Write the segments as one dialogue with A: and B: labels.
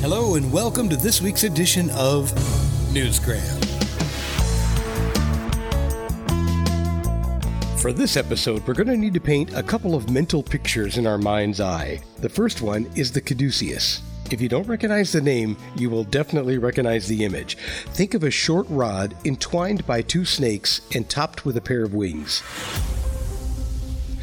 A: Hello, and welcome to this week's edition of Newsgram. For this episode, we're going to need to paint a couple of mental pictures in our mind's eye. The first one is the caduceus. If you don't recognize the name, you will definitely recognize the image. Think of a short rod entwined by two snakes and topped with a pair of wings.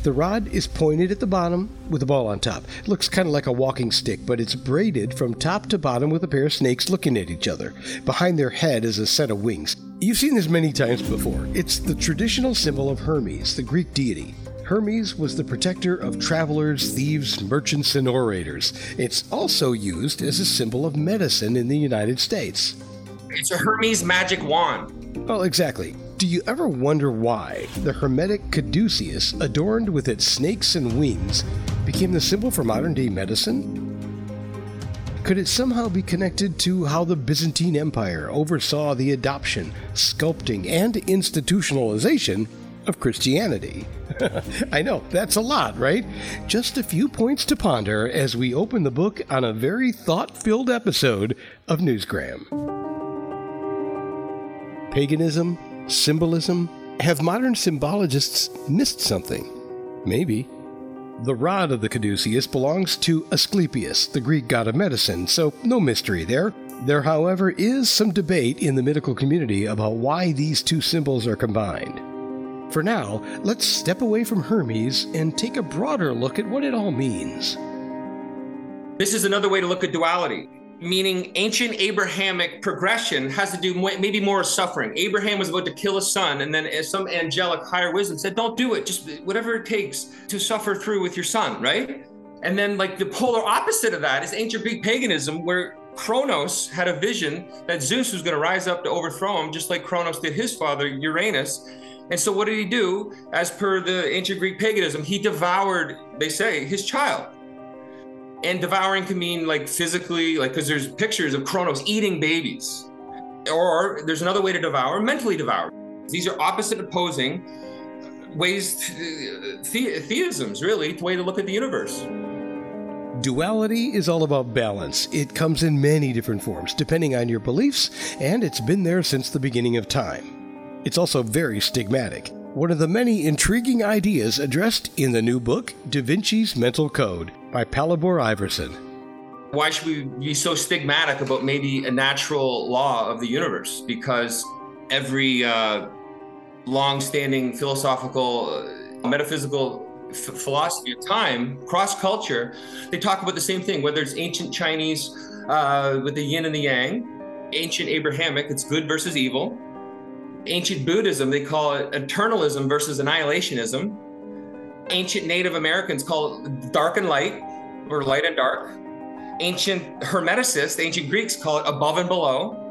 A: The rod is pointed at the bottom with a ball on top. It looks kind of like a walking stick, but it's braided from top to bottom with a pair of snakes looking at each other. Behind their head is a set of wings. You've seen this many times before. It's the traditional symbol of Hermes, the Greek deity. Hermes was the protector of travelers, thieves, merchants, and orators. It's also used as a symbol of medicine in the United States.
B: It's a Hermes magic wand.
A: Well, exactly. Do you ever wonder why the Hermetic caduceus, adorned with its snakes and wings, became the symbol for modern day medicine? Could it somehow be connected to how the Byzantine Empire oversaw the adoption, sculpting, and institutionalization of Christianity? I know, that's a lot, right? Just a few points to ponder as we open the book on a very thought filled episode of Newsgram. Paganism, symbolism, have modern symbologists missed something? Maybe. The rod of the caduceus belongs to Asclepius, the Greek god of medicine, so no mystery there. There, however, is some debate in the medical community about why these two symbols are combined. For now, let's step away from Hermes and take a broader look at what it all means.
B: This is another way to look at duality, meaning ancient Abrahamic progression has to do maybe more suffering. Abraham was about to kill his son, and then some angelic higher wisdom said, Don't do it, just whatever it takes to suffer through with your son, right? And then, like, the polar opposite of that is ancient Greek paganism, where Kronos had a vision that Zeus was going to rise up to overthrow him, just like Kronos did his father, Uranus. And so, what did he do? As per the ancient Greek paganism, he devoured, they say, his child. And devouring can mean like physically, like, because there's pictures of Kronos eating babies. Or there's another way to devour, mentally devour. These are opposite opposing ways, the, theisms, really, the way to look at the universe.
A: Duality is all about balance. It comes in many different forms, depending on your beliefs, and it's been there since the beginning of time. It's also very stigmatic. One of the many intriguing ideas addressed in the new book, Da Vinci's Mental Code, by Palabor Iverson.
B: Why should we be so stigmatic about maybe a natural law of the universe? Because every uh, long standing philosophical, uh, metaphysical f- philosophy of time, cross culture, they talk about the same thing, whether it's ancient Chinese uh, with the yin and the yang, ancient Abrahamic, it's good versus evil ancient Buddhism, they call it eternalism versus annihilationism. Ancient Native Americans call it dark and light, or light and dark. Ancient Hermeticists, ancient Greeks call it above and below.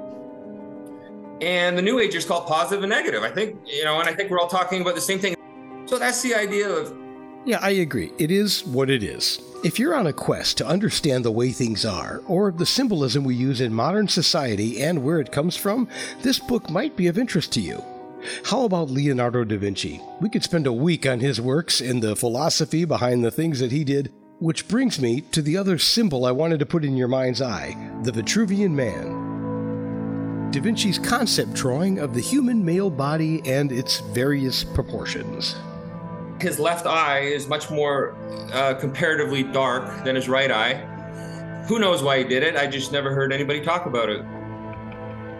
B: And the New Agers call it positive and negative. I think, you know, and I think we're all talking about the same thing. So that's the idea of.
A: Yeah, I agree. It is what it is. If you're on a quest to understand the way things are, or the symbolism we use in modern society and where it comes from, this book might be of interest to you. How about Leonardo da Vinci? We could spend a week on his works and the philosophy behind the things that he did, which brings me to the other symbol I wanted to put in your mind's eye the Vitruvian Man. Da Vinci's concept drawing of the human male body and its various proportions
B: his left eye is much more uh, comparatively dark than his right eye. Who knows why he did it? I just never heard anybody talk about it.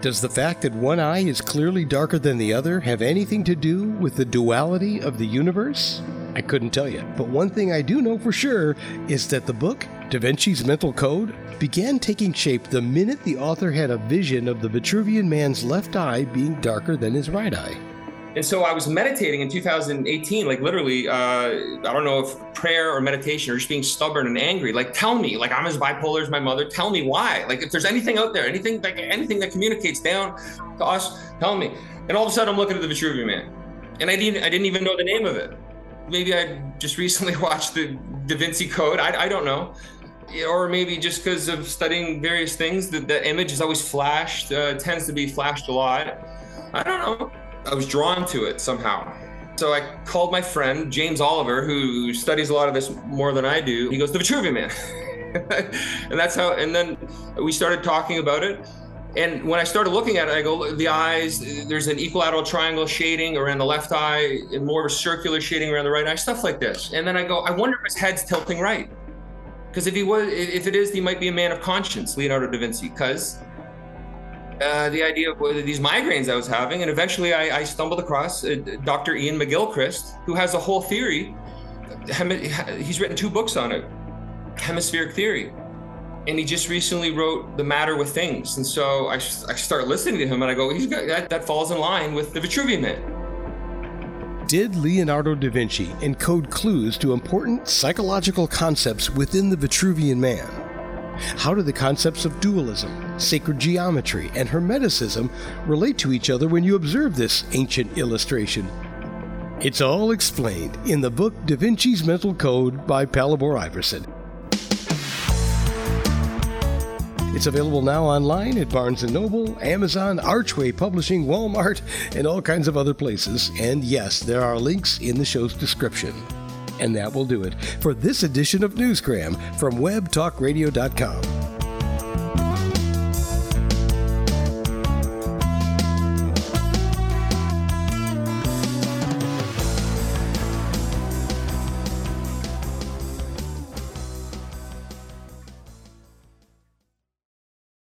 A: Does the fact that one eye is clearly darker than the other have anything to do with the duality of the universe? I couldn't tell you. But one thing I do know for sure is that the book, Da Vinci's Mental Code, began taking shape the minute the author had a vision of the Vitruvian man's left eye being darker than his right eye.
B: And so I was meditating in 2018, like literally, uh, I don't know if prayer or meditation or just being stubborn and angry. Like, tell me, like I'm as bipolar as my mother. Tell me why. Like, if there's anything out there, anything like anything that communicates down to us, tell me. And all of a sudden, I'm looking at the Vitruvian Man, and I didn't, I didn't even know the name of it. Maybe I just recently watched the Da Vinci Code. I, I don't know or maybe just because of studying various things, that the image is always flashed, uh, tends to be flashed a lot. I don't know. I was drawn to it somehow. So I called my friend James Oliver, who studies a lot of this more than I do. He goes, "The Vitruvian Man." and that's how. And then we started talking about it. And when I started looking at it, I go, the eyes, there's an equilateral triangle shading around the left eye and more of a circular shading around the right eye, stuff like this. And then I go, I wonder if his head's tilting right. Because if he was, if it is, he might be a man of conscience, Leonardo da Vinci. Because uh, the idea of these migraines I was having, and eventually I, I stumbled across uh, Dr. Iain McGilchrist, who has a whole theory. He's written two books on it, hemispheric theory, and he just recently wrote The Matter with Things. And so I, I start listening to him, and I go, he's got that, that falls in line with the Vitruvian Man.
A: Did Leonardo da Vinci encode clues to important psychological concepts within the Vitruvian Man? How do the concepts of dualism, sacred geometry, and Hermeticism relate to each other when you observe this ancient illustration? It's all explained in the book Da Vinci's Mental Code by Palabor Iverson. It's available now online at Barnes & Noble, Amazon, Archway Publishing, Walmart, and all kinds of other places. And yes, there are links in the show's description. And that will do it for this edition of Newsgram from WebTalkRadio.com.